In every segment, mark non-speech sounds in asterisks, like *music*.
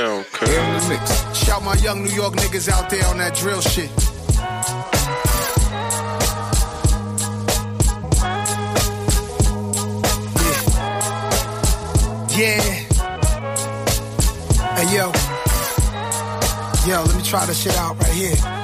Okay. Shout my young New York niggas out there on that drill shit. Yeah. Yeah. Hey yo. Yo, let me try this shit out right here.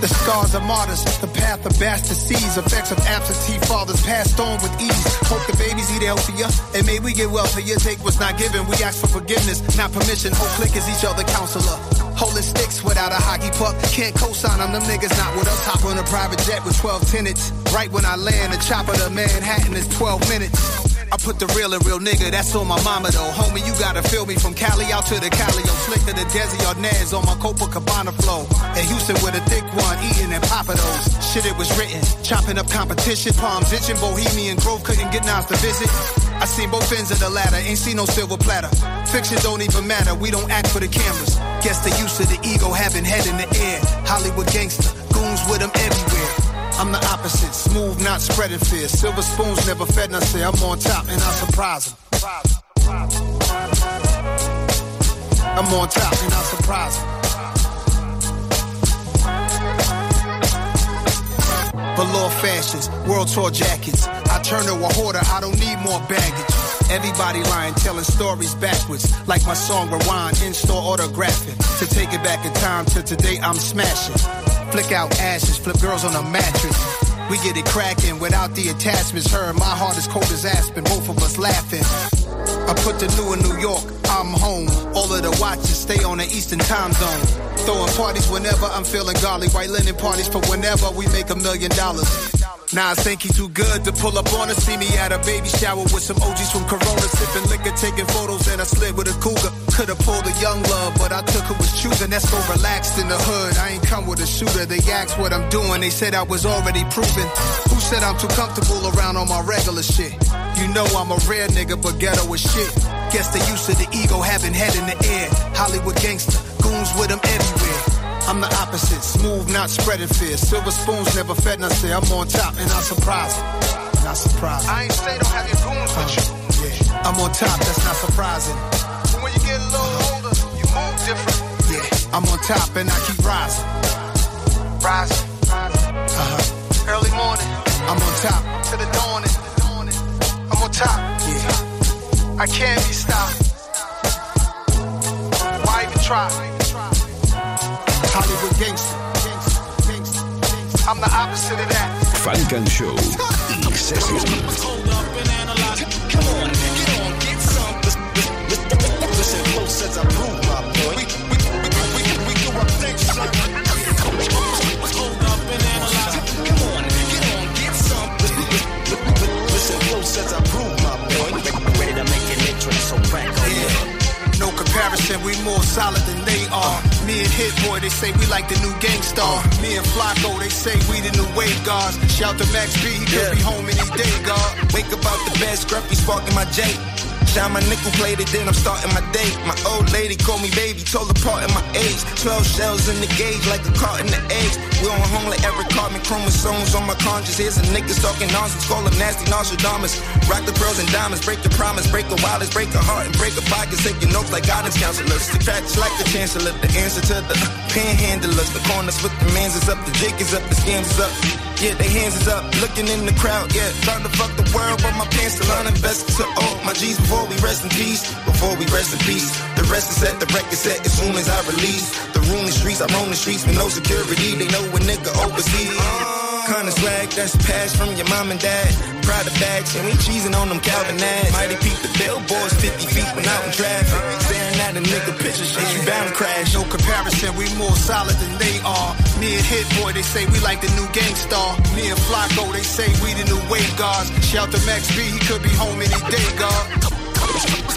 The scars of martyrs, the path of bastard seeds, effects of absentee fathers passed on with ease. Hope the babies eat healthier, and may we get wealthier. Take what's not given, we ask for forgiveness, not permission. Whole click is each other counselor. Holding sticks without a hockey puck. Can't co-sign on them niggas, not with us. Hop on a private jet with 12 tenants. Right when I land, the chopper to Manhattan is 12 minutes. I put the real in real nigga, that's on my mama though. Homie, you gotta feel me from Cali out to the Cali. I'm slick to the Desi Arnaz on my Copacabana flow. In Houston with a thick one, eating and popping those. Shit, it was written. Chopping up competition, palms itching. Bohemian Grove couldn't get Nas to visit. I seen both ends of the ladder, ain't seen no silver platter. Fiction don't even matter, we don't act for the cameras. Guess the use of the ego, having head in the air. Hollywood gangster, goons with them everywhere. I'm the opposite, smooth, not spreading fear. Silver spoons never fed, and I say I'm on top, and I surprise them. I'm on top, and I surprise them. Velour fashions, world tour jackets. I turn to a hoarder, I don't need more baggage. Everybody lying, telling stories backwards. Like my song Rewind, in-store autographing. To take it back in time to today, I'm smashing. Flick out ashes, flip girls on a mattress. We get it cracking without the attachments. Her, my heart is cold as aspen, both of us laughing. I put the new in New York, I'm home. All of the watches stay on the Eastern time zone. Throwing parties whenever I'm feeling golly. White linen parties for whenever we make a million dollars. Now I think he too good to pull up on us. See me at a baby shower with some OGs from Corona, sipping liquor, taking photos, and I slid with a cougar. Could've pulled a young love, but I took who was choosing. That's so relaxed in the hood. I ain't come with a shooter. They asked what I'm doing. They said I was already proven. Who said I'm too comfortable around on my regular shit? You know I'm a rare nigga, but ghetto is shit. Guess the use of the ego, having head in the air. Hollywood gangster, goons with them everywhere. I'm the opposite, smooth, not spreading fear. Silver spoons never fed, and I say I'm on top, and I surprise. Not surprised. I ain't say don't have your goons with you. Yeah, I'm on top, that's not surprising. But when you get a little older, you move different. Yeah, I'm on top, and I keep rising. Rising, Uh huh. early morning I'm on top. to the dawning. I'm on top. Yeah. I can't be stopped. Why even try? Hollywood gangster. I'm the opposite of that. Funk and Show X Session. Hold up and analyze. Come on, get on, get some. Listen close as I prove my point. We, we, we, we, we do our thing, son. Hold up and analyze. Come on, get on, get some. Listen close as I prove my point. Ready to make an entrance, so crack on Yeah. No comparison, we more solid than they are. Me and Hit Boy, they say we like the new Gang Starr. Me and Flacko, they say we the new Wave Gods. Shout to Max B, he could be home any day, God. Wake up out the bed, scruffy sparking my J. Shine my nickel plated, then I'm starting my day. My old lady called me baby, told her part in my age. Twelve shells in the gauge, like a cart in the eggs. We on home like every carbon chromosomes on my conscience. Here's a niggas talking nonsense, call them nasty Nostradamus. Rock the pearls and diamonds, break the promise, break the wildest, break the heart, and break the pockets. Take your notes like guidance counselors. The tracks like the chancellor, the answer to the uh, panhandlers. The corners with the mans is up, the jig is up, the scams is up. Yeah, they hands is up, looking in the crowd, yeah. Trying to fuck the world, but my pants still uninvested to all oh, my G's before we rest in peace. Before we rest in peace. The rest is set, the record set as soon as I release. The room streets, I roam the streets with no security. They know a nigga overseas. Kinda swag that's passed from your mom and dad. Pride of bags, and we cheesing on them Calvin ads. Mighty peep the billboards 50 feet when out in traffic. Staring at a nigga picture, shit, you bound to crash. No comparison, we more solid than they are. Me and Hit Boy, they say we like the new Gang Starr. Me and Flacko, they say we the new Wave Gods. Shout to Max B, he could be home any day, God.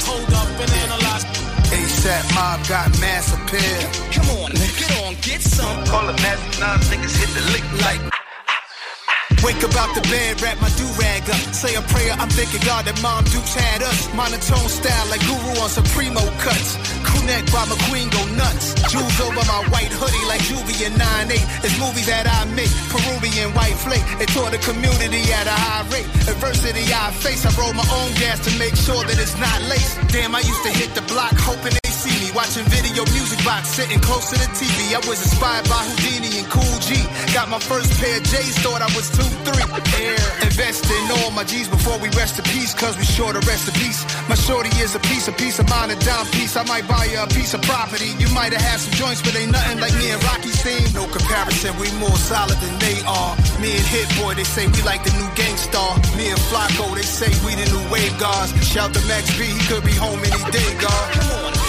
Hold up and analyze. ASAP Mob got mass appeal. Come on, get on, get some. Call them nasty nine niggas hit the lick like. Wake up out the bed, wrap my do-rag up. Say a prayer, I'm thanking God that Mom Dukes had us. Monotone style like Guru on Supremo cuts. Crew by McQueen go nuts. Jewels over my white hoodie like Juvia 9-8. It's movies that I make, Peruvian white flake. It taught the community at a high rate. Adversity I face, I roll my own gas to make sure that it's not laced. Damn, I used to hit the block hoping they Watching video music box, sitting close to the TV. I was inspired by Whodini and Kool G. Got my first pair of J's, thought I was 2-3. Air. Invest in all my G's before we rest in peace, cause we sure to rest in peace. My shorty is a piece, a piece of mind, a dime piece. I might buy you a piece of property. You might have had some joints, but ain't nothing like me and Rocky's team. No comparison, we more solid than they are. Me and Hit Boy, they say we like the new Gang Starr. Me and Flacko, they say we the new Wave Gods. Shout to Max B, he could be home any day, God.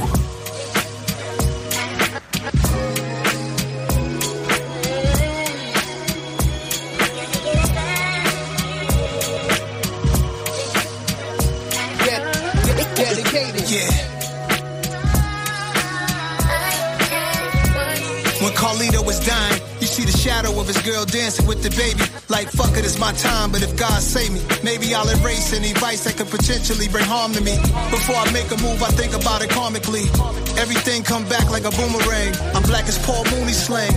dancing with the baby. Like, fuck it, it's my time, but if God save me, maybe I'll erase any vice that could potentially bring harm to me. Before I make a move, I think about it karmically. Everything come back like a boomerang. I'm black as Paul Mooney slang.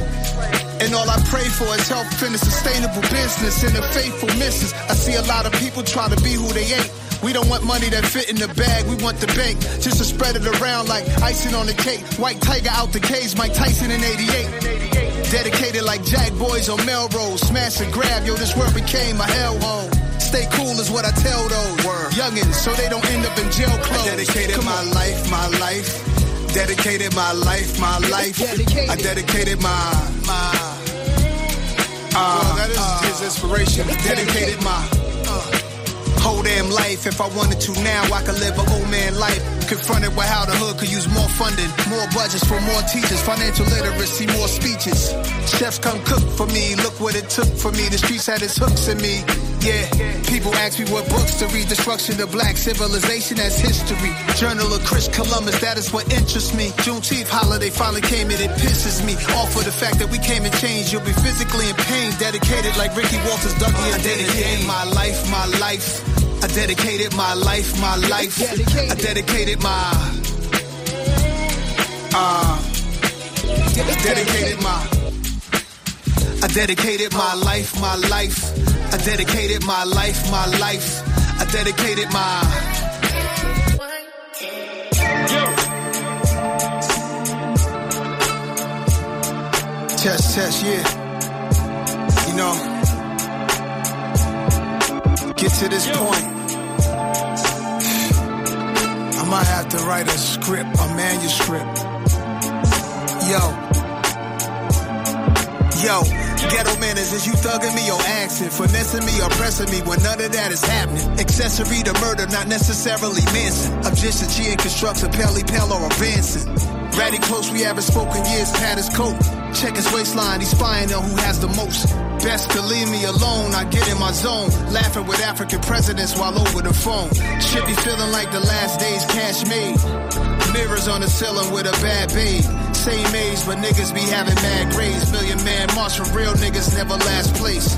And all I pray for is health and a sustainable business and a faithful missus. I see a lot of people try to be who they ain't. We don't want money that fit in the bag, we want the bank. Just to spread it around like icing on the cake. White tiger out the cage, Mike Tyson in 88. Dedicated like Jack Boys on Melrose. Smash and grab, yo, this world became a hellhole. Stay cool is what I tell those youngins so they don't end up in jail clothes. I dedicated my life, my life. Dedicated my life, my life. I dedicated my, my. Uh, Well, that is uh, his inspiration. dedicated my whole damn life. If I wanted to now, I could live an old man life. Confronted with how the hood could use more funding, more budgets for more teachers, financial literacy, more speeches. Chefs come cook for me. Look what it took for me. The streets had its hooks in me. Yeah, people ask me what books to read. Destruction of black civilization as history. Journal of Chris Columbus, that is what interests me. Juneteenth holiday finally came and it pisses me off for the fact that we came and changed. You'll be physically in pain, dedicated like Ricky Walters, Dougie, and dedicated my life, my life. I dedicated my life, my life. I dedicated my. Uh, I dedicated my. I dedicated my life, my life. I dedicated my life, my life. I dedicated my. Test, test, yeah. You know, get to this point. I might have to write a script, a manuscript. Yo. Yo, ghetto manners, is you thugging me or asking? Finessing me or pressing me when none of that is happening. Accessory to murder, not necessarily Manson. I'm just a G and constructs a Pelly Pell or advancing. Ratty close, we haven't spoken years, pat his coat. Check his waistline, he's spying on who has the most. Best to leave me alone, I get in my zone. Laughing with African presidents while over the phone. Should be feeling like the last days cash made. Mirrors on the ceiling with a bad babe. Same age, but niggas be having mad grades. Million man march for real niggas never last place.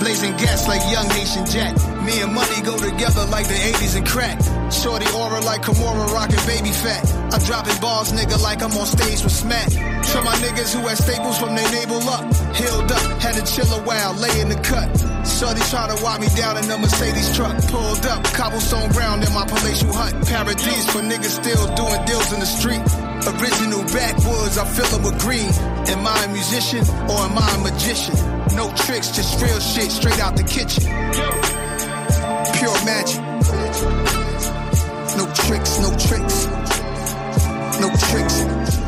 Blazing gas like young Haitian Jack. Me and money go together like the 80s and crack. Shorty aura like Kimora rocking baby fat. I'm dropping balls, nigga, like I'm on stage with Smack. To my niggas who had staples from their navel up. Healed up, had to chill a while, lay in the cut. Shorty try to walk me down in a Mercedes truck. Pulled up, cobblestone ground in my palatial hut. Paradise for niggas still doing deals in the street. Original backwoods, I fill 'em with green. Am I a musician or am I a magician? No tricks, just real shit straight out the kitchen. Pure magic. No tricks, no tricks. No tricks.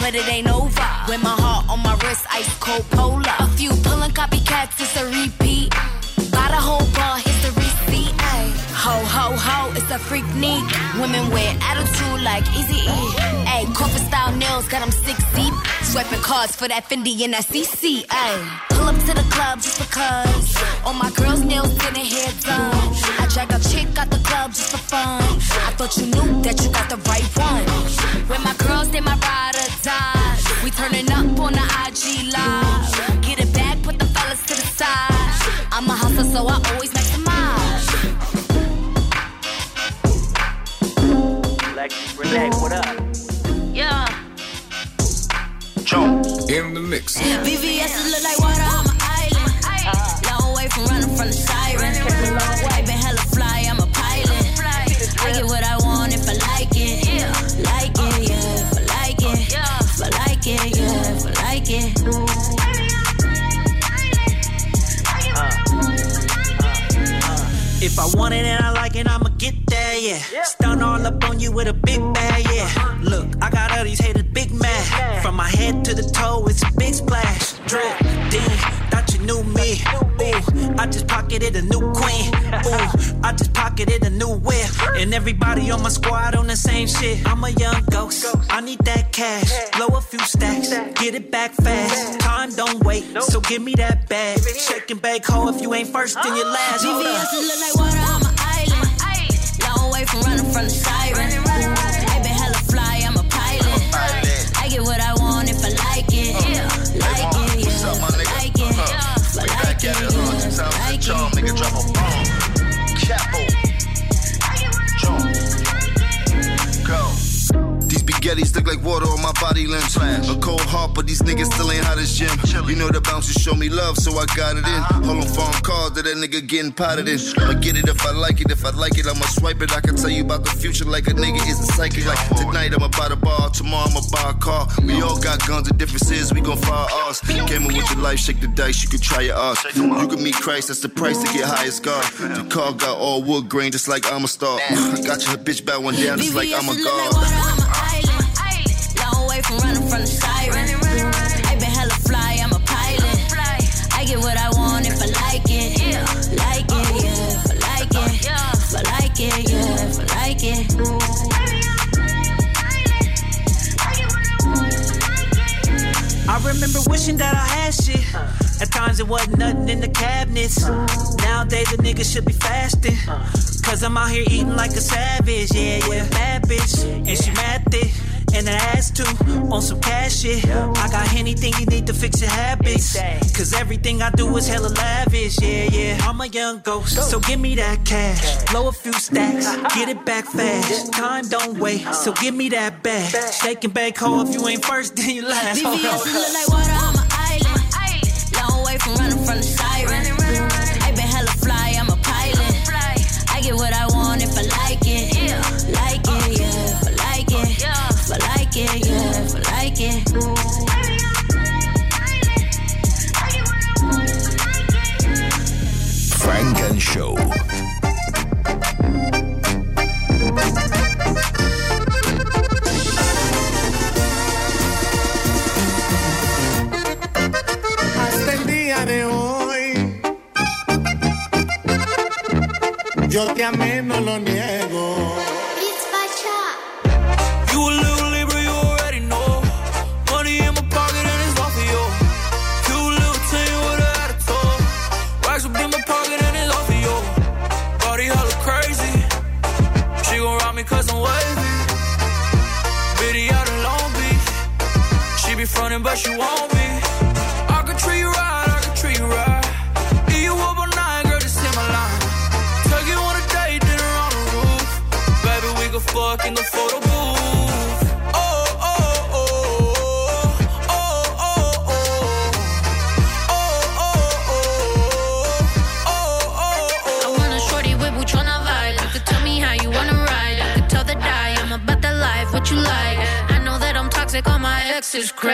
But it ain't over. With my heart on my wrist, ice cold polar. A few pulling copycats, it's a repeat. A freak neat. Women wear attitude like Easy E. Corporate style nails, got them six deep. Swiping cards for that Fendi and that CC. Ay. Pull up to the club just because. All my girls' nails getting hair done. I drag a chick out the club just for fun. I thought you knew that you got the right one. When my girls, they my ride or die. We turning up on the IG live. Get it back, put the fellas to the side. I'm a hustler, so I always maximize. Lex, Renee, what up? Yeah. In the mix. VVS look like water on my island. Long uh, way from running from the siren. I been hella fly, I'm a pilot. I get what I want if I like it. Like it, yeah. If I like it. If I like it, yeah. If I like it. If I want it and I like it, I'ma get there, yeah. Stun all up on you with a big bag, yeah. Look, I got all these haters big mad. From my head to the toe, it's a big splash. Drip, ding, thought you knew me. Ooh, I just pocketed a new queen. Ooh, I just pocketed a new whip. And everybody on my squad on the same shit. I'm a young ghost, I need that cash. Blow a few stacks, get it back fast. Time don't wait, so give me that bag. Shake and bake, ho, if you ain't first, then you're last. Hold up. Long way from running from the siren. I been hella fly, I'm a pilot. I get what I want if I like it. Uh-huh. Like it, my yeah. Like it. If I we like it, at it, yeah. If I 2000 like it. nigga, drop a bomb. Capo. These spaghettis look like water on my body limbs. A cold heart, but these niggas still ain't hot as gym. You know the bouncers show me love, so I got it in. Uh-huh. Hold on phone calls that that nigga getting potted in. I'ma get it if I like it. If I like it, I'ma swipe it. I can tell you about the future like a nigga is a psychic. Like tonight I'ma buy the bar, tomorrow I'ma buy a car. We all got guns and differences, we gon' fire ours. Came in with your life, shake the dice, you can try your odds. You can meet Christ, that's the price to get high as God. The car got all wood grain, just like I'm a star. *laughs* Got your bitch back one down, just like I'm a VVS look god. Long way from running from the siren. I been hella fly, I'm a pilot. I get what I want if I like it. Like it, yeah. If I like it. If I like it, yeah. If I like it. I remember wishing that I had shit. At times it wasn't nothing in the cabinets. Nowadays a nigga should be fasting. Cause I'm out here eating like a savage. Yeah, yeah. Bad bitch. And she mad thick. And an ass too. On some cash shit. I got anything you need to fix your habits. Cause everything I do is hella lavish. Yeah, yeah. I'm a young ghost. So give me that cash. Blow a few stacks. Get it back fast. Time don't wait. So give me that bag. Shake and bake, ho. If you ain't first, then you last. VVS look like water Yo te amé, no lo niego. You a little Libra, you already know. Money in my pocket and it's off of you. Cute little thing with a attitude. Racks up in my pocket and it's off of you. Body hella crazy. She gon' rob me cause I'm wavy. Biddy out in Long Beach. She be frontin' but she won't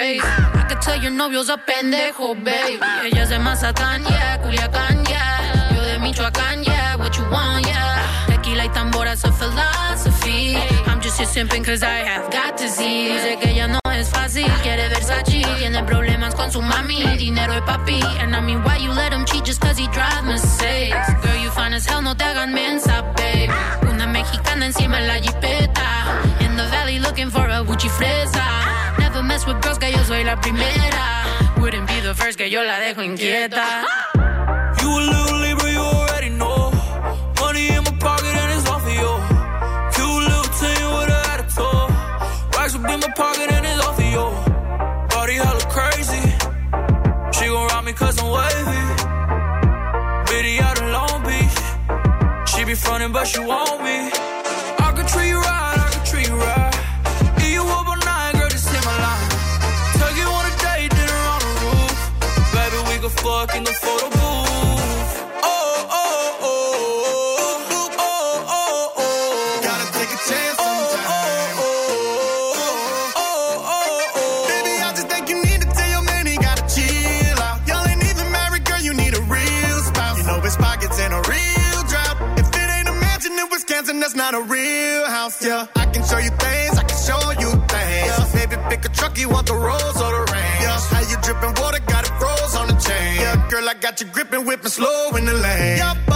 crazy. I could tell your novio's a pendejo, baby. Ella es de Mazatán, yeah, Culiacán, yeah. Yo de Michoacán, yeah, what you want, yeah. Tequila y tamboras a philosophy. I'm just here simping cause I have got disease. Dice que ella no es fácil, quiere Versace. Tiene problemas con su mami, dinero de papi. And I mean, why you let him cheat just cause he drive Mercedes? Girl, you fine as hell, no te hagan mensa, babe. Una mexicana encima en la jipeta. In the valley looking for a Gucci fresa. Mess with girls, que yo soy la primera. Wouldn't be the first, que yo la dejo inquieta. You a little Libra, you already know. Money in my pocket and it's off for you. Cute little team with an attitude. Racks up in my pocket and it's off for you. Body hella crazy. She gon' rob me cause I'm wavy. Biddy out in Long Beach. She be frontin' but she want me. Fuck in the photo booth. Oh, oh, oh, oh, oh, oh, oh. Gotta take a chance Oh, sometimes. Oh, oh, oh, oh, oh. oh, Baby, I just think you need to tell your man he gotta chill out. Y'all ain't even married, girl, you need a real spouse. You know his pockets in a real drought. If it ain't a mansion in Wisconsin, that's not a real house. Yeah, I can show you things, I can show you things. Yeah. Baby, pick a truck, you want the rolls or the rain. Yeah, how you dripping water, got you gripping, whipping slow in the lane.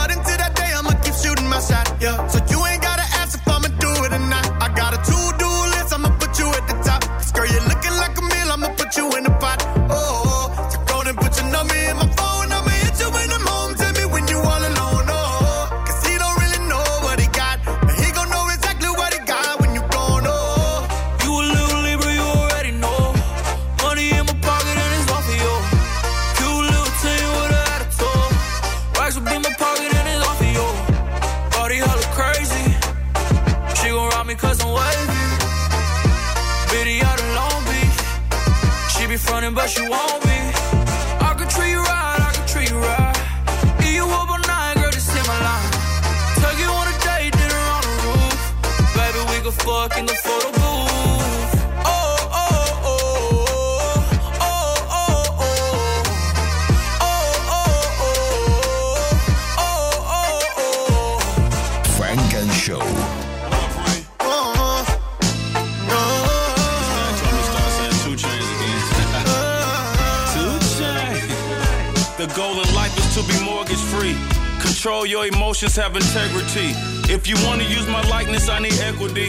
The goal in life is to be mortgage free. Control your emotions, have integrity. If you want to use my likeness, I need equity.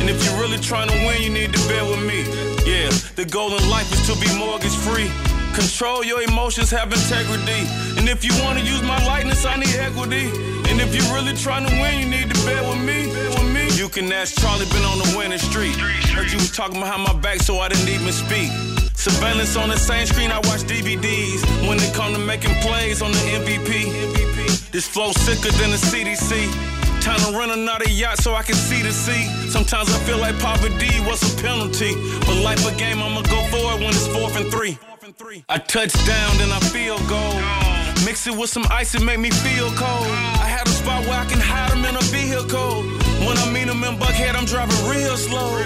And if you're really trying to win, you need to bear with me. Yeah, the goal in life is to be mortgage free. Control your emotions, have integrity. And if you want to use my likeness, I need equity. And if you're really trying to win, you need to bear with me. With me. You can ask Charlie, been on the winning street. Heard you was talking behind my back, so I didn't even speak. Surveillance on the same screen, I watch DVDs. When it come to making plays on the MVP, this flow sicker than the CDC. Time to run another yacht so I can see the sea. Sometimes I feel like poverty was a penalty. But life a game, I'ma go for it when it's fourth and three. I touch down, then I feel gold. Mix it with some ice and make me feel cold. I had a spot where I can hide them in a vehicle. When I meet them in Buckhead, I'm driving real slow.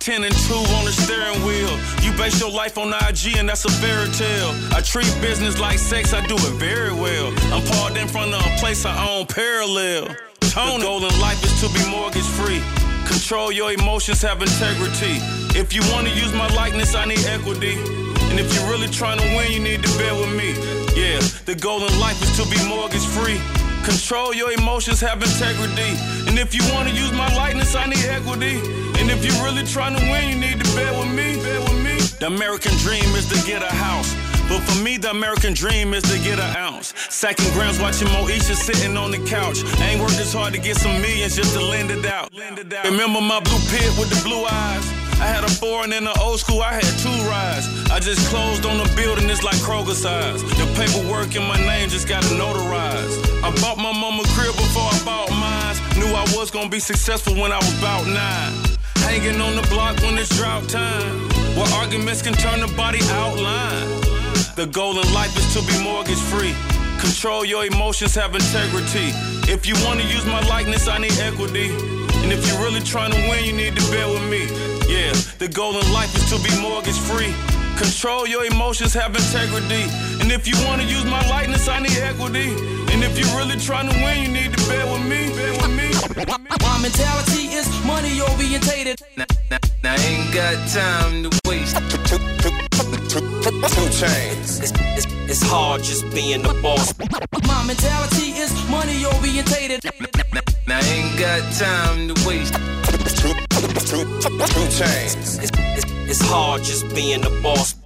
10 and 2 on the steering wheel. You base your life on IG, and that's a fairy tale. I treat business like sex, I do it very well. I'm parked in front of a place I own parallel. Tony. The goal in life is to be mortgage free. Control your emotions, have integrity. If you want to use my likeness, I need equity. And if you're really trying to win, you need to bear with me. Yeah, the goal in life is to be mortgage free. Control your emotions, have integrity. And if you want to use my likeness, I need equity. And if you're really trying to win, you need to bear with me. Bear with me. The American dream is to get a house. But for me, the American dream is to get an ounce. Sacking grams, watching Moesha sitting on the couch. I ain't worked hard to get some millions just to lend it out. Remember my blue pit with the blue eyes? I had a foreign in the old school, I had two rides. I just closed on the building, it's like Kroger size. The paperwork in my name just got notarized. I bought my mama crib before I bought mine. Knew I was gonna be successful when I was about nine. Hanging on the block when it's drought time. Where arguments can turn the body outline. The goal in life is to be mortgage free. Control your emotions, have integrity. If you want to use my likeness, I need equity. And if you're really trying to win, you need to bear with me. Yeah, the goal in life is to be mortgage free. Control your emotions, have integrity. And if you wanna use my likeness, I need equity. And if you're really trying to win, you need to bear with me. Bear with me. My mentality is money orientated. Now, now, now I ain't got time to waste. Two chains. It's, it's, it's hard just being the boss. My mentality is money orientated. Now I ain't got time to waste. Two chains. It's, it's, it's hard just being the boss.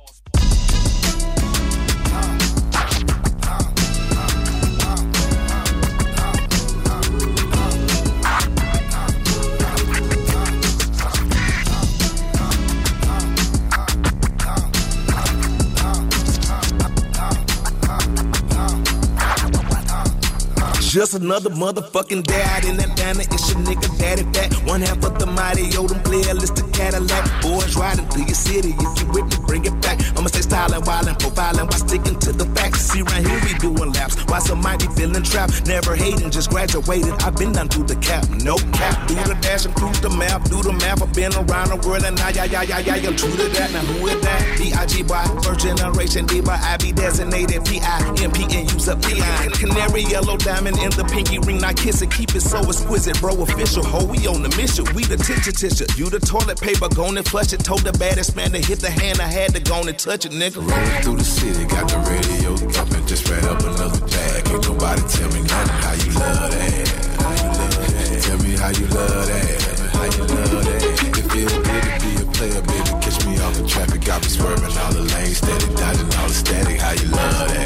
Just another motherfucking dad in Atlanta. It's your nigga daddy fat. One half of the mighty Odom playlist of Cadillac. Boys riding through your city. If you with me, bring it back. I'ma stay styling, wildin', profiling while sticking to the facts. See, right here we doing laps. Why some might be feeling trapped. Never hating, just graduated. I've been done through the cap. No cap. Do the dash and cruise the map. Do the map. I've been around the world and now, yeah, yeah, yeah, yeah, yeah. True to that. Now who is that? B.I.G. boy. First generation D boy. I be designated P.I.M.P. and use up P.I. Canary yellow diamond in the pinky ring. Not kiss it. Keep it so exquisite, bro. Official. Ho, we on the mission. We the tissue tissue. You the toilet paper. Gone and flush it. Told the baddest man to hit the hand. I had to go and touch it, nigga. Rolling through the city, got the radio thumping, just ran up another bag. Ain't nobody tell me nothing. How you love that? How you love that? Tell me how you love that. How you love that? It feel good to be a player, baby. Catch me off the traffic, got me swerving all the lanes, steady dodging all the static. How you love that?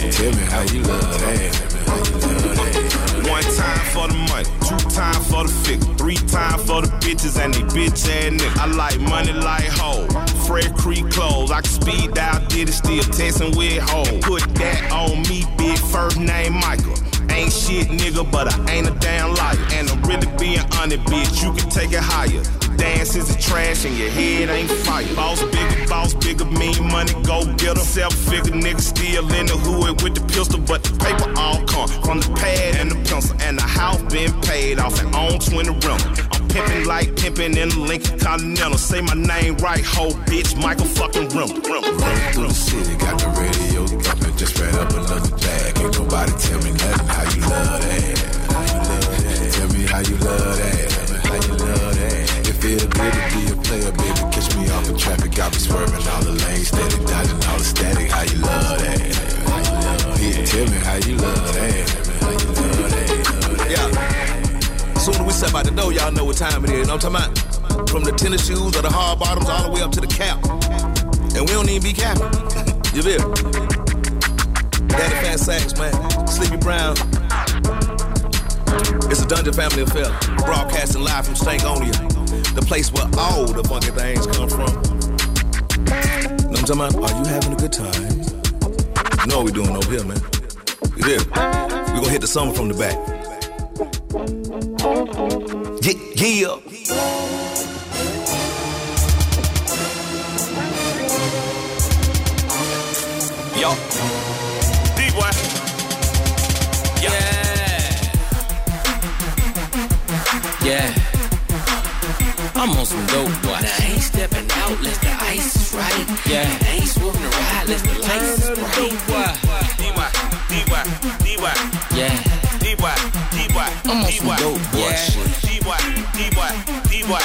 Tell me how you love that. One time for the money, two time for the figure, three time for the bitches and they bitch ass niggas. I like money like hoe. Fred Creek clothes, I can speed dial, did it still testing with hoe. Put that on me, big first name Michael. Ain't shit, nigga, but I ain't a damn liar. And I'm really being honest, bitch. You can take it higher. Dance is a trash and your head ain't fire. Boss bigger, boss bigger, mean money, go get 'em. Self figure, nigga still in the hood with the pistol, but the paper all come from the pad and the pencil. And the house been paid off and on 20 rental. I'm pimping like pimping in the Lincoln Continental. Say my name right, ho, bitch, Michael fucking Rim. Rolling through the city, got the radio thumping, just ran up another bag. Ain't nobody tell me nothing. How you love that? How you love that? Tell me how you love that. To be a player, baby. Catch me off the traffic, got me swerving all the lanes, steady dodging all the static. How you love that? It? Tell me how you love that. How you love that? Yeah. Soon as we step out the door, y'all know what time it is. I'm talking about? From the tennis shoes or the hard bottoms all the way up to the cap. And we don't even be capping. *laughs* you feel? Daddy Fat Sacks, man. Sleepy Brown. It's a Dungeon Family affair. Broadcasting live from Stankonia. The place where all the funky things come from. Know what I'm talking about? Are you having a good time? You know what we doing over here, man. You feel? We gonna hit the summer from the back. Yeah, yeah. Yo. D-Boy. Yeah. Yeah. I'm on some dope, boy. Now I ain't stepping out unless the ice is right. Yeah. I ain't swerving the ride unless the lights is bright. boy. D-Boy. D-Boy. D-Boy. Yeah. D-Boy. D-Boy. I'm on some dope, boy. D-Boy. D-Boy. D-Boy.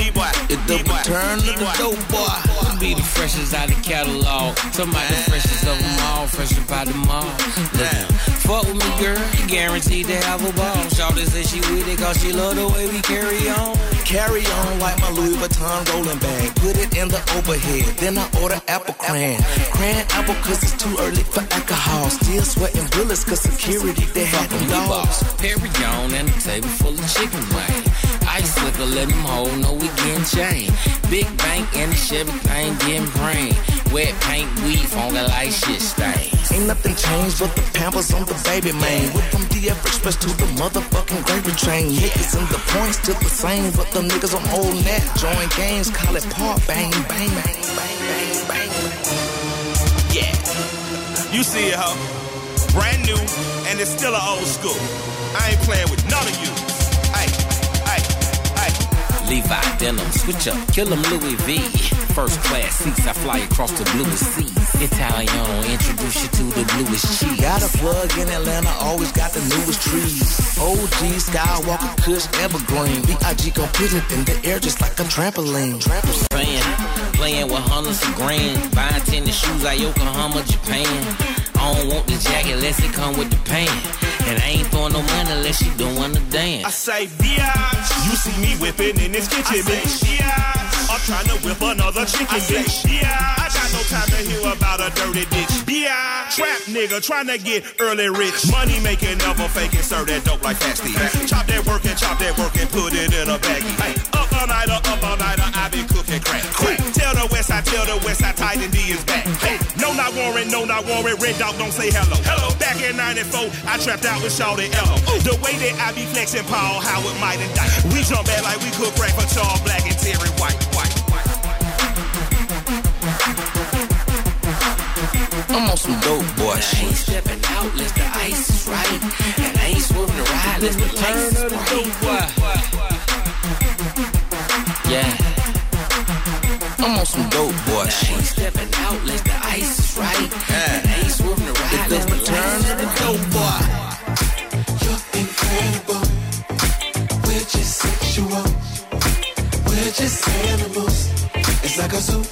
D-Boy. It's the return of the dope boy. Be the freshest out the catalog. Somebody the freshest of them all, fresh about the mall. Look, fuck with me, girl, you guaranteed to have a ball. Shawty said she with it cause she love the way we carry on. Carry on like my Louis Vuitton rolling bag. Put it in the overhead. Then I order apple cran. Cran apple cause it's too early for alcohol. Still sweating bullets cause security they had them dogs. Perry on and a table full of chicken wing. Ice liquor, let them hold, no we getting chain. Big bank and the Chevy thing getting brain. Wet paint, weed, funky like shit stain. Ain't nothing changed but the pampers on the baby man. Went from DF Express to the motherfucking gravy train. Niggas and the points still the same, but the niggas on old net join games, call it part bang, bang, bang, bang, bang, bang. Yeah. You see it, ho. Brand new, and it's still an old school. I ain't playing with none of you. Levi denim, switch up, kill 'em Louis V. First class seats, I fly across the bluest seas. Italiano, introduce you to the bluest cheese. Got a plug in Atlanta, always got the newest trees. OG, Skywalker, Kush, Evergreen. B.I.G. gon' put it in the air just like a trampoline. Fan, playing with hundreds of grand. Buying tennis shoes out Yokohama, Japan. I don't want the jacket unless it come with the pants. And I ain't throwing no money unless she don't wanna dance. I say, biatch. You see me whipping in this kitchen, bitch. Biatch. I'm trying to whip another chicken, bitch. Say, Biatch. I got no time to hear about a dirty bitch. Biatch. Trap nigga trying to get early rich. Money making, never faking, serve that dope like fasty. Chop that work and chop that work and put it in a baggie. Hey, up all night, up all night, I been cooking crack. Crack. Tell the west side, tell the west side, Titan D is back. Hey, no, not Warren, no, not Warren. Red dog don't say hello. Hello. Back in 94, I trapped out with Shawty Lo. The way that I be flexing Paul Howard might indict. We jump back like we cook crack for Charles Black and Terry White. White. I'm on some dope boy I ain't stepping out unless the ice is right. And I ain't swerving the ride unless the lights is bright. On some dope boy I ain't stepping out unless the ice is right. And I ain't swerving the ride unless the Turn to the dope boy. You're incredible. We're just sexual. We're just animals. It's like a zoo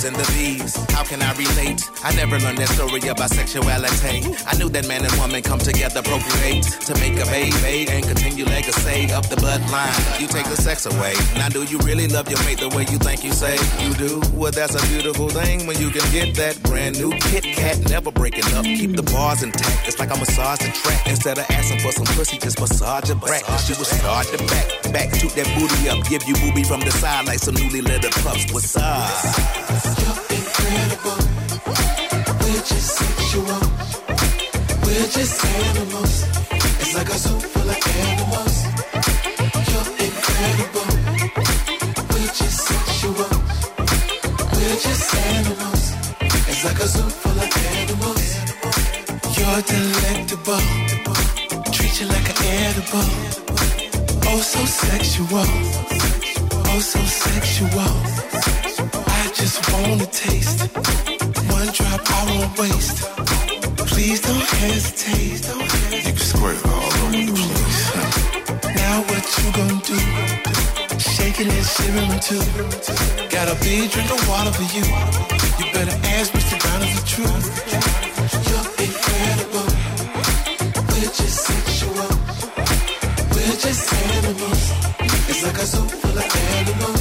birds and the bees, how can I relate? I never learned that story about sexuality. I knew that man and woman come together, procreate to make a baby and continue legacy up the bloodline. You take the sex away. Now, do you really love your mate the way you think you say you do? Well, that's a beautiful thing when you can get that brand new Kit Kat, never breaking up. Keep the bars intact. It's like I massage the track instead of asking for some pussy, just massage your back. She will start the back, back, toot that booty up, give you booby from the side like some newly littered pups. What's up? You're incredible. We're just sexual. We're just animals. It's like a zoo full of animals. You're incredible. We're just sexual. We're just animals. It's like a zoo full of animals. You're delectable. Treat you like an edible. Oh, so sexual. Oh, so sexual. Taste. One drop I won't waste. Please don't hesitate. You can squirt all over the place. Now what you gonna do? Shaking and shivering too. Got a big drink of water for you. You better ask Mr. Brown if it's true. You're incredible. We're just sexual. We're just animals. It's like a zoo full of animals.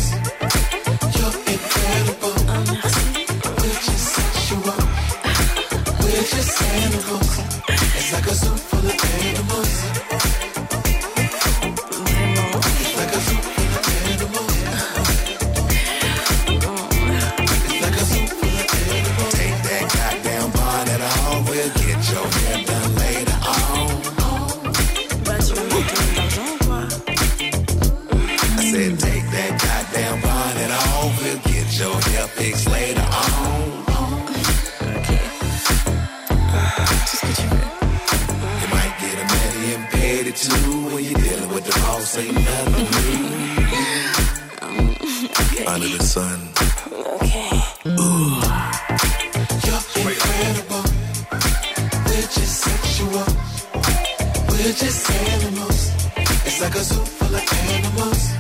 Just animals. It's like a zoo full of animals.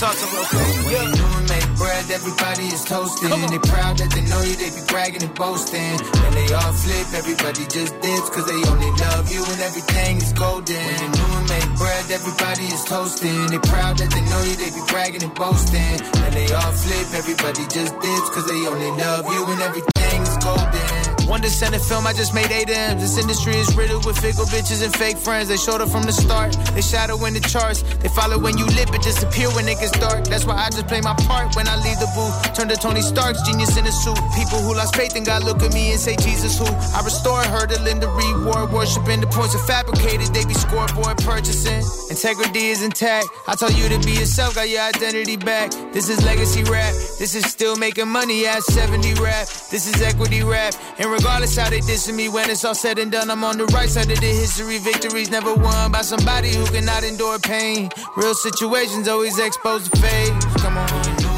Talk to him. When you new and make bread, everybody is toasting. They proud that they know you, they be bragging and boasting. When they all flip, everybody just dips, cause they only love you and everything is golden. When you and make bread, everybody is toasting. They proud that they know you, they be bragging and boasting. When they all flip, everybody just dips, cause they only love you and everything is golden. One descendant film, I just made eight M's. This industry is riddled with fickle bitches and fake friends. They showed up from the start. They shadow in the charts. They follow when you lit, but disappear when it gets dark. That's why I just play my part when I leave the booth. Turn to Tony Stark's genius in a suit. People who lost faith in God look at me and say, Jesus, who? I restore her to Linda reward, worshiping the points are fabricated. They be scoreboard purchasing. Integrity is intact. I told you to be yourself, got your identity back. This is legacy rap. This is still making money at 70 rap. This is equity rap. And regardless how they dissing me, when it's all said and done, I'm on the right side of the history. Victories never won by somebody who cannot endure pain. Real situations always expose the fade. Come on.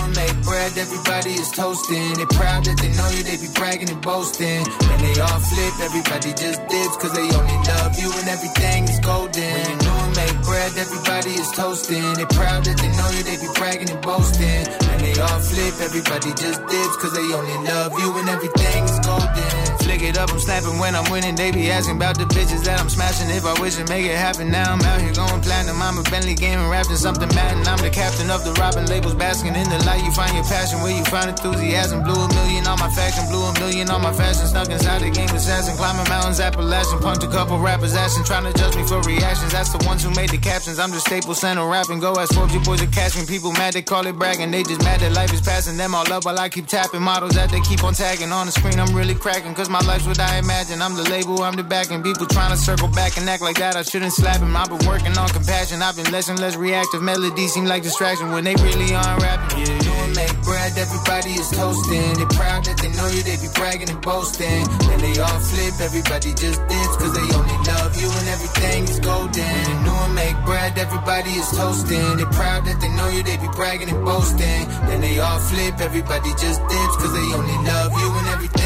Bread, everybody is toasting. They proud that they know you, they be bragging and boasting. When they all flip, everybody just dips, cause they only love you and everything is golden. When you new and make bread, everybody is toasting. They proud that they know you, they be bragging and boasting. When they all flip, everybody just dips, cause they only love you and everything is golden. Flick it up, I'm snapping when I'm winning. They be asking about the bitches that I'm smashing. If I wish to make it happen, now I'm out here going platinum. I'm a Bentley gaming, rapping something Madden. I'm the captain of the Robin labels, basking in the light. You find your passion where you find enthusiasm. Blew a million on my faction, blew a million on my fashion. Snuck inside the game assassin, climbing mountains, Appalachian. Punked a couple rappers, asking, trying to judge me for reactions. That's the ones who made the captions. I'm just staple center rapping. Go ask Forbes, your boys are catching. People mad, they call it bragging. They just mad that life is passing them all up while I keep tapping models that they keep on tagging on the screen. I'm really cracking, cause my life's what I imagine. I'm the label, I'm the backing. People trying to circle back and act like that. I shouldn't slap him. I've been working on compassion. I've been less and less reactive. Melodies seem like distraction when they really aren't rapping. Yeah, New and make bread, everybody is toasting. They proud that they know you, they be bragging and boasting. When they all flip, everybody just dips, cause they only love you and everything is golden. New and make bread, everybody is toasting. They proud that they know you, they be bragging and boasting. Then they all flip, everybody just dips, cause they only love you and everything is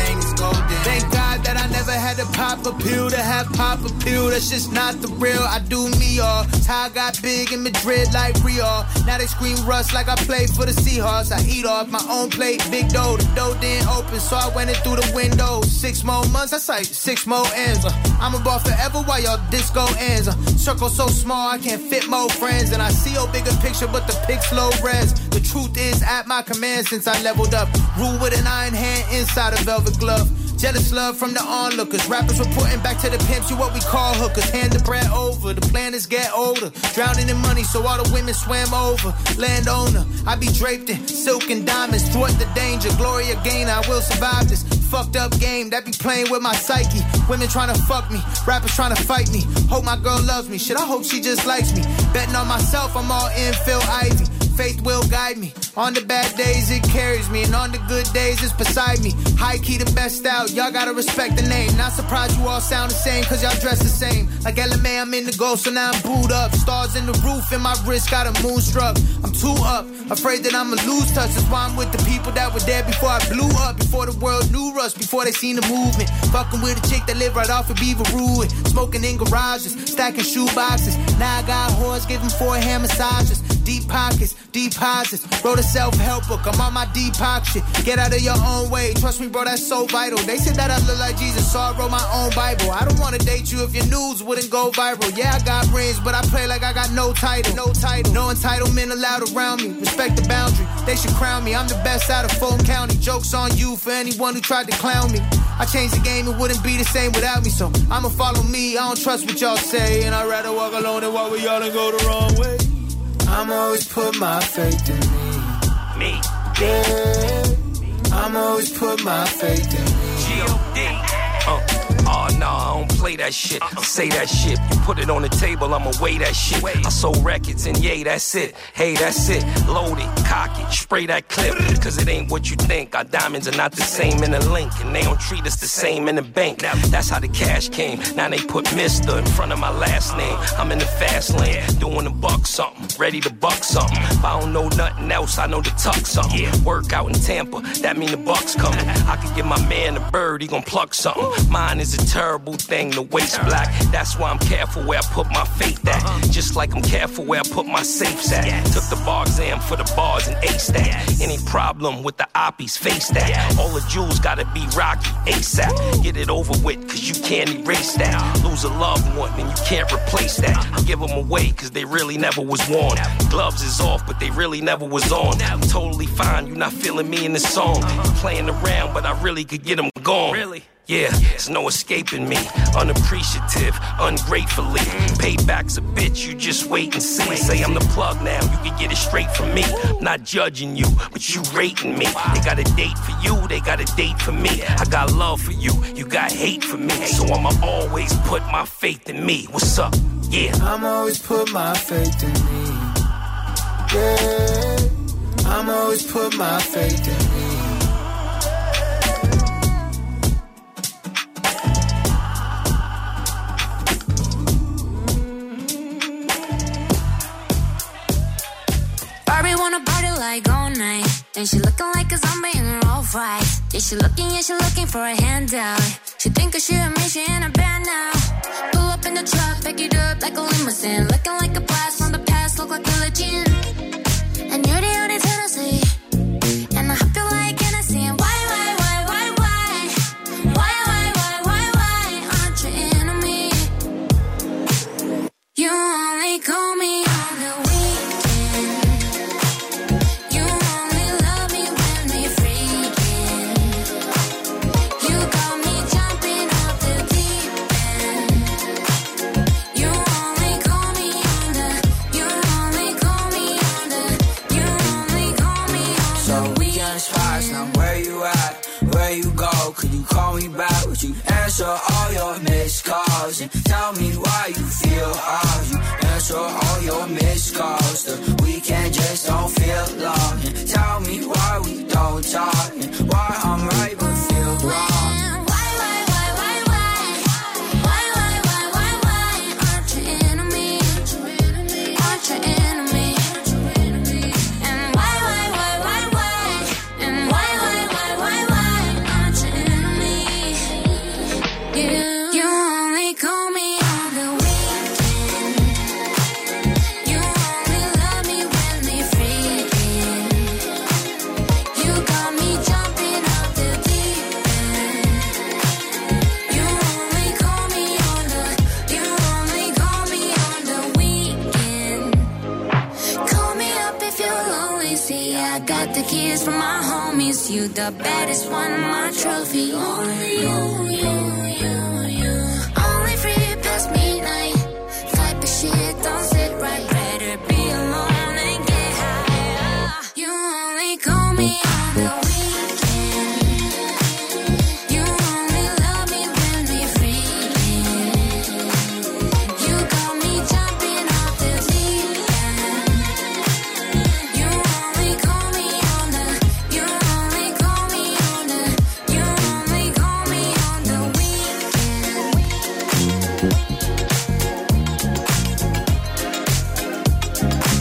golden. Thank I never had to pop a pill to have pop a pill. That's just not the real. I do me all. I got big in Madrid like Rio. Now they scream rust like I play for the Seahawks. I eat off my own plate, big dough. The dough didn't open, so I went in through the window. Six more months, that's like six more ends. Uh, I'm a ball forever while y'all disco ends. Uh, circle so small, I can't fit more friends. And I see your bigger picture, but the pics low res. The truth is at my command since I leveled up. Rule with an iron hand inside a velvet glove. Jealous love from the onlookers. Rappers reporting back to the pimps, you what we call hookers. Hand the bread over, the plan is get older. Drowning in money, so all the women swam over. Landowner, I be draped in silk and diamonds. Thwart the danger, Gloria Gaynor, I will survive this. Fucked up game that be playing with my psyche. Women trying to fuck me, rappers trying to fight me. Hope my girl loves me, shit, I hope she just likes me. Betting on myself, I'm all in Phil Ivey. Faith will guide me. On the bad days, it carries me. And on the good days, it's beside me. High key, the best out. Y'all gotta respect the name. Not surprised you all sound the same, cause y'all dress the same. Like LMA, I'm in the ghost, so now I'm booed up. Stars in the roof, and my wrist got a moonstruck. I'm too up, afraid that I'ma lose touch. That's why I'm with the people that were there before I blew up. Before the world knew us, before they seen the movement. Fucking with a chick that live right off of Beaver Ruin. Smoking in garages, stacking shoe boxes. Now I got whores giving four hand massages. Deep pockets, deposits. Wrote a self-help book. I'm on my Deepak shit. Get out of your own way. Trust me, bro, that's so vital. They said that I look like Jesus, so I wrote my own Bible. I don't wanna date you if your news wouldn't go viral. Yeah, I got rings, but I play like I got no title. No title. No entitlement allowed around me. Respect the boundary. They should crown me. I'm the best out of Fulton County. Jokes on you for anyone who tried to clown me. I changed the game, it wouldn't be the same without me. So I'ma follow me. I don't trust what y'all say, and I'd rather walk alone than walk with y'all and go the wrong way. I'm always put my faith in me. Me. Yeah. I'm always put my faith in me. G.O.D. Uh, Uh, oh, no, I don't play that shit. Say that shit. You put it on the table, I'ma weigh that shit. I sold records and yay, that's it. Hey, that's it. Load it, cock it, spray that clip. Cause it ain't what you think. Our diamonds are not the same in the link. And they don't treat us the same in the bank. Now, that's how the cash came. Now they put Mr. in front of my last name. I'm in the fast lane, doing a buck something. Ready to buck something. If I don't know nothing else, I know to tuck something. Work out in Tampa, that mean the bucks coming. I could give my man a bird, he gon' pluck something. Mine is a terrible thing, the waste black. That's why I'm careful where I put my faith at. Just like I'm careful where I put my safes at. Took the bar exam for the bars and ace that. Any problem with the oppies, face that. All the jewels gotta be rocky, ASAP. Get it over with, cause you can't erase that. Lose a loved one and you can't replace that. Give them away, cause they really never was worn. Gloves is off, but they really never was on. Totally fine, you not feeling me in the song. Playing around, but I really could get them gone. Really? Yeah, there's no escaping me. Unappreciative, ungratefully. Payback's a bitch, you just wait and see. Say I'm the plug now, you can get it straight from me. Not judging you, but you rating me. They got a date for you, they got a date for me. I got love for you, you got hate for me. So I'ma always put my faith in me. What's up? Yeah. I'ma always put my faith in me. Yeah. I'ma always put my faith in me. Wanna party like all night. And she looking like a zombie in her all right. Yeah, she looking, yeah, she looking for a handout. She think she a me, she in a band now. Pull up in the truck, pick it up like a limousine. Looking like a blast from the past, look like a legend. And you're the only Tennessee. And I hope you like Hennessy. And why, why, why, why, why? Why, why, why, why, why aren't you into me? You only call me on the answer all your missed calls? And tell me why you feel. Double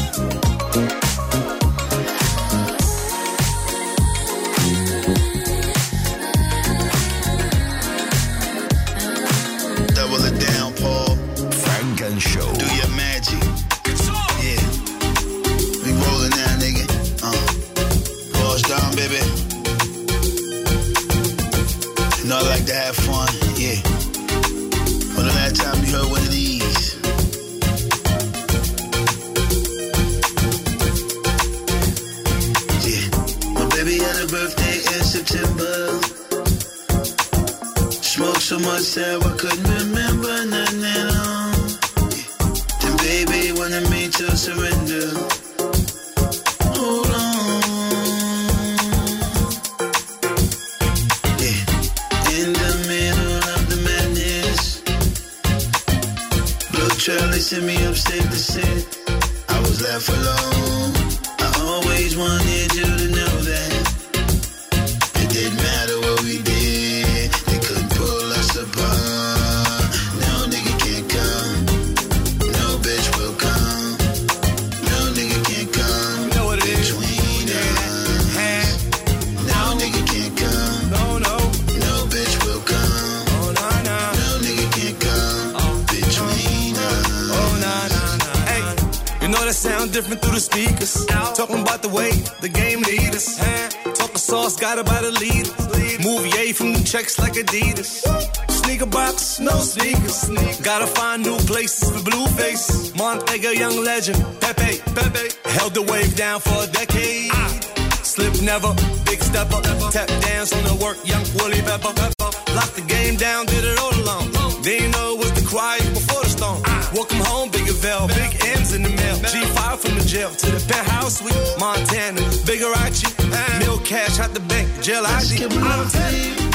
Lock the game down, did it all alone. Then you know it was the quiet before the storm. Welcome home, Big Avell, big M's in the mail. G5 from the jail to the penthouse suite, Montana. Bigarachi, Mill cash out the bank, jail ID. Montana.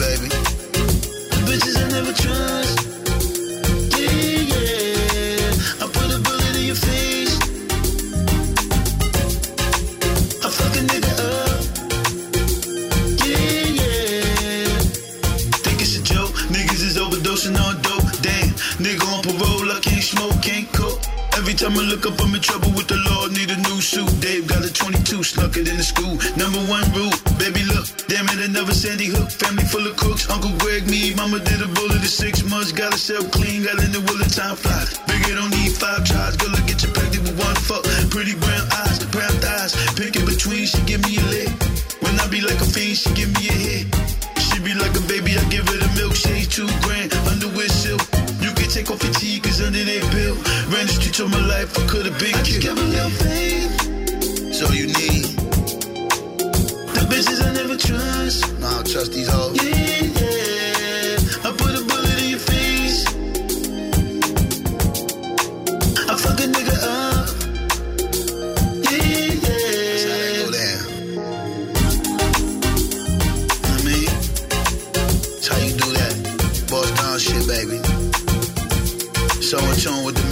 baby. Bitches I never trust. Time I look up, I'm in trouble with the law. Need a new suit. Dave got a 22, snuck it in the school. Number one rule, baby, look. Damn it, another Sandy Hook. Family full of cooks. Uncle Greg, me, mama did a bullet in six months. Got herself clean, got in the will of time fly. Bigger don't need five tries. Girl, I get you pregnant with one fuck. Pretty brown eyes, brown thighs. Pick in between, she give me a lick. When I be like a fiend, she give me a hit. She be like a baby, I give her the milkshake, two grand, underwear Of my life, I could've been I just got my little faith. So you need the bitches I never trust. No, I don't trust these hoes. Yeah, yeah. I put a bullet in your face. I fuck a nigga up. Yeah, yeah. That's how that go down. I mean, that's how you do that. Boss down shit, baby. So in tune with the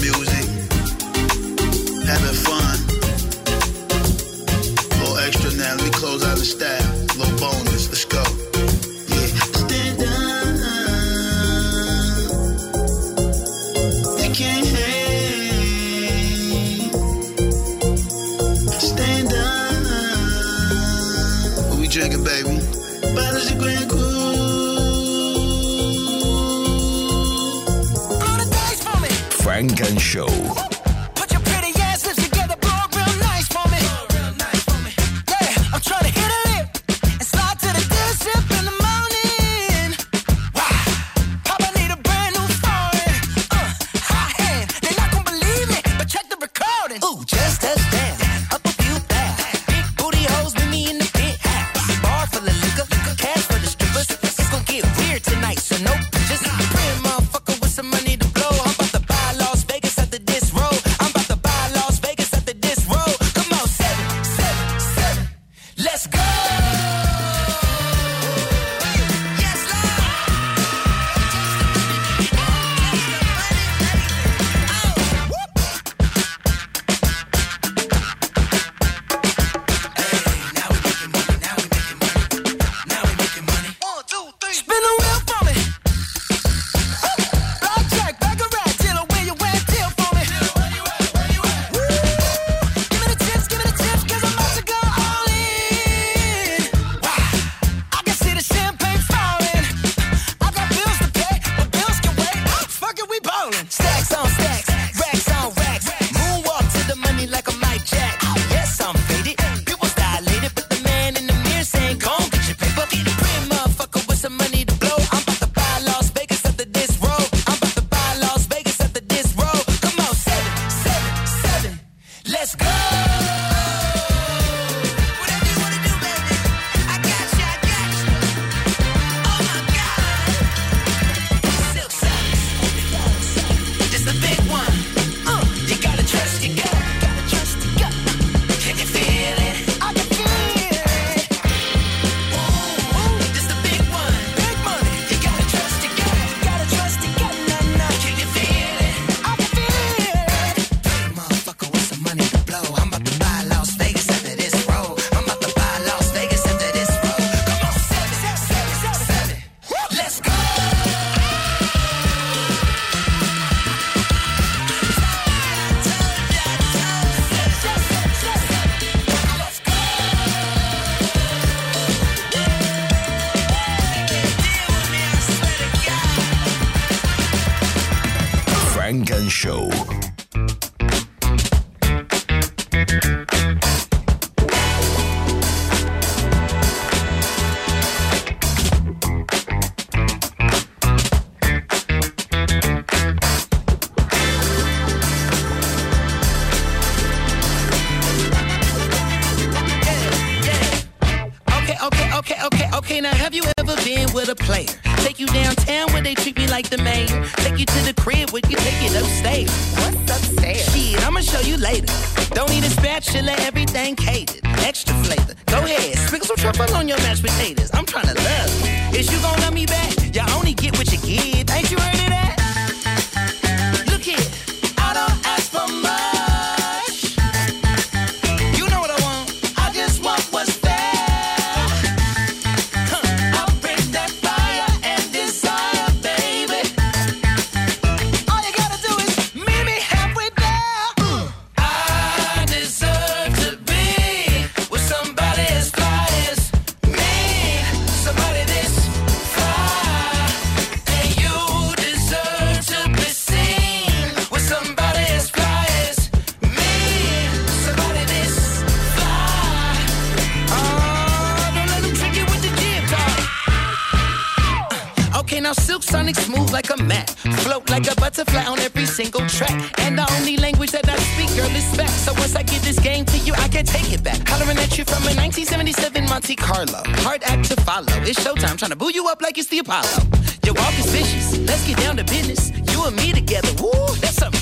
What baby? Bottles of Grand Cru. Funk and Show. Butterfly on every single track. And the only language that I speak, girl, is back. So once I give this game to you, I can take it back. Hollering at you from a 1977 Monte Carlo. Hard act to follow. It's showtime, trying to boo you up like it's the Apollo. Your walk is vicious. Let's get down to business. You and me together. Woo, that's something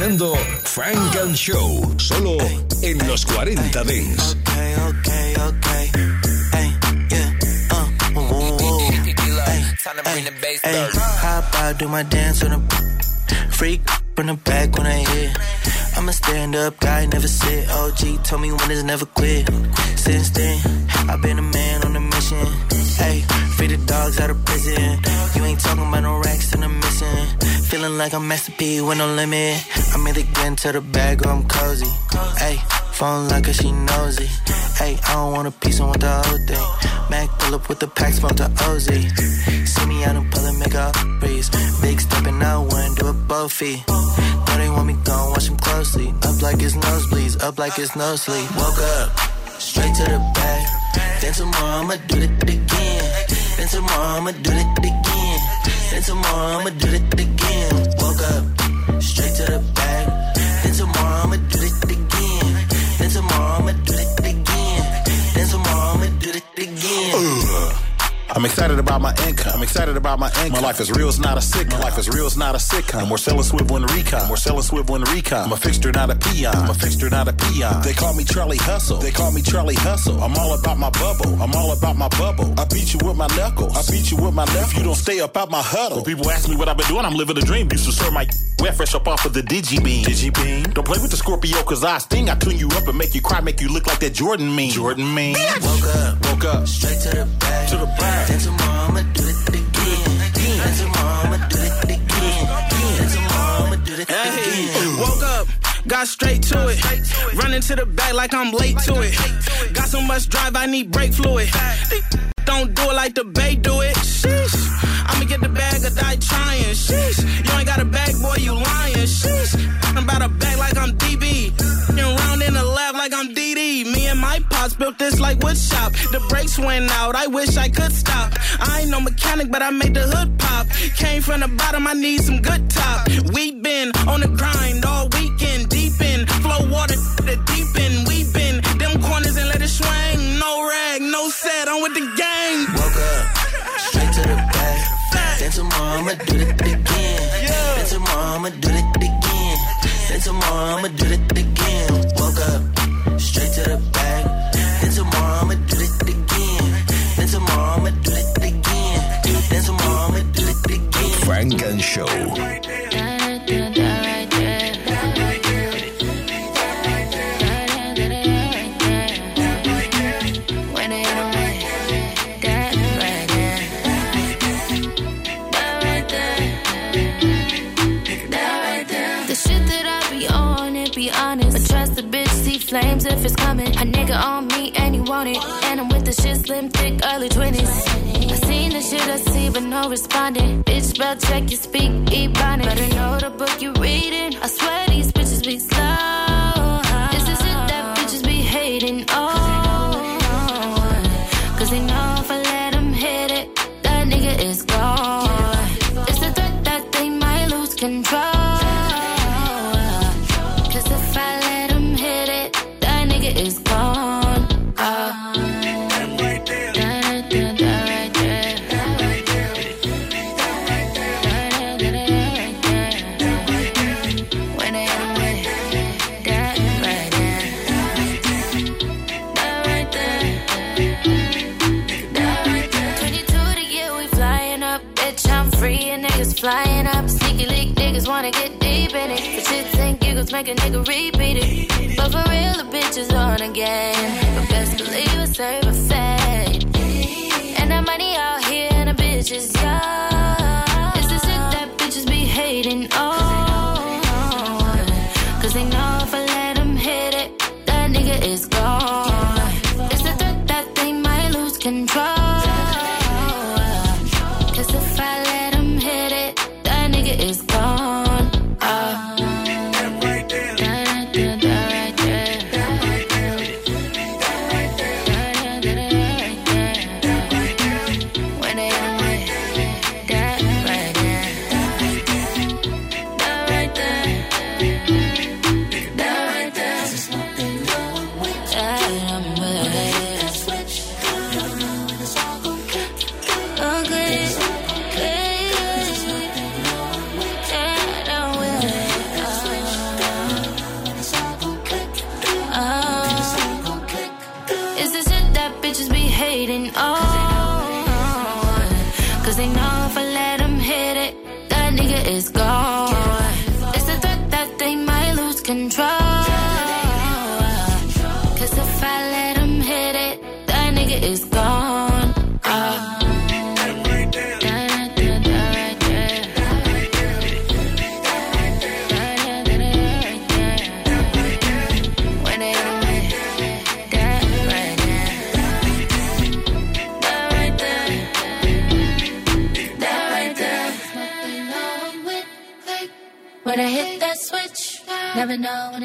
escuchando Funk and Show, solo en los 40 Dance. Okay, okay, okay. Hey. Hey, do my dance on the freak from the back when I hit. I'm a stand up guy, never sit. OG told me winners never quit. Since then, I've been a man on a mission. Hey, free the dogs out of prison. You ain't talking about no racks and I'm missing. Feeling like I'm P with no limit. I'm either getting to the bag or I'm cozy. Hey, phone like her, she nosy. Hey, I don't want a piece, I want the whole thing. Mac pull up with the pack, smoke the OZ. See me out and pull and make a breeze. Big stepping out, one, do a both feet. Know they want me gone, watch them closely. Up like it's nosebleeds, up like it's no sleep. Woke up, straight to the bag. Then tomorrow I'ma do it again. Then tomorrow I'ma do it again. Then tomorrow I'ma do it again. Woke up, straight to the bag. I'm excited about my income. I'm excited about my income. My life is real, it's not a sitcom. My life is real, it's not a sitcom. We're selling swivel and recon. We're selling swivel and recon. I'm a fixture, not a peon. I'm a fixture, not a peon. They call me Charlie Hustle. They call me Charlie Hustle. I'm all about my bubble. I'm all about my bubble. I beat you with my knuckles. I beat you with my knuckles. If you don't stay up out my huddle. When people ask me what I've been doing, I'm living a dream. Used to serve my wet fresh up off of the Digi Beam. Digi Beam. Don't play with the Scorpio, cause I sting. I tune you up and make you cry, make you look like that Jordan mean. Jordan mean. Woke up, woke up. Straight to the bag. To the bag. Then tomorrow I'ma do it again. Then tomorrow I'ma do it again. Then tomorrow I'ma do it again. Woke up, got got straight to it. Running to the back like I'm late to it. Got so much drive, I need brake fluid. *laughs* Don't do it like the Bay do it. Sheesh. I'ma get the bag or die trying. Sheesh. You ain't got a bag, boy, you lying. Sheesh. I'm about a bag like pops built this like wood shop. The brakes went out, I wish I could stop. I ain't no mechanic, but I made the hood pop. Came from the bottom, I need some good top. We been on the grind all weekend, deep in. Flow water to the deep end. We been them corners and let it swing. No rag, no set, I'm with the gang. Woke up, straight to the bag. Then tomorrow I'ma do it again. Then tomorrow I'ma do it again. Then tomorrow I'ma do it again. See flames if it's coming. A nigga on me and he want it. And I'm with the shit slim, thick, early 20s. Seen the shit I see, but no responding. Bitch, spell check, you speak, ebonic. Better know the book you're reading. I swear these bitches be slow. And make a nigga repeat it. But for real, the bitch is on again. But best believe it's serve a fade. And that money out here and the bitch is young.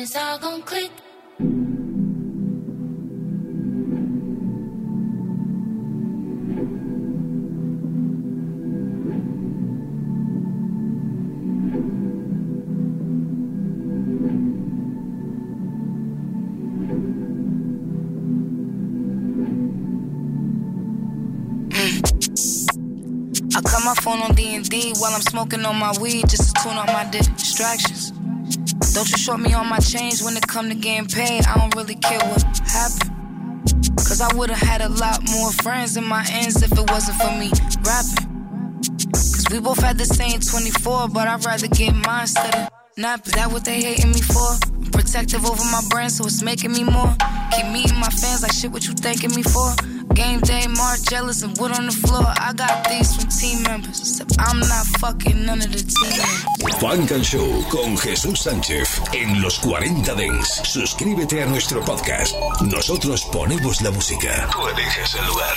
It's all gon' click. My phone on D&D while I'm smoking on my weed just to tune out my distractions. Don't you short me on my change when it come to getting paid. I don't really care what happened. Cause I would've had a lot more friends in my ends if it wasn't for me rapping. Cause we both had the same 24, but I'd rather get mine instead of napping. That what they hating me for? Protective over my brand, so it's making me more. Keep meeting my fans like shit, what you thanking me for? Game day, March jealous and wood on the floor. I got these from team members. Except I'm not fucking none of the team. Funk and Show con Jesús Sánchez en los 40 Dents. Suscríbete a nuestro podcast. Nosotros ponemos la música. Tú eliges el lugar.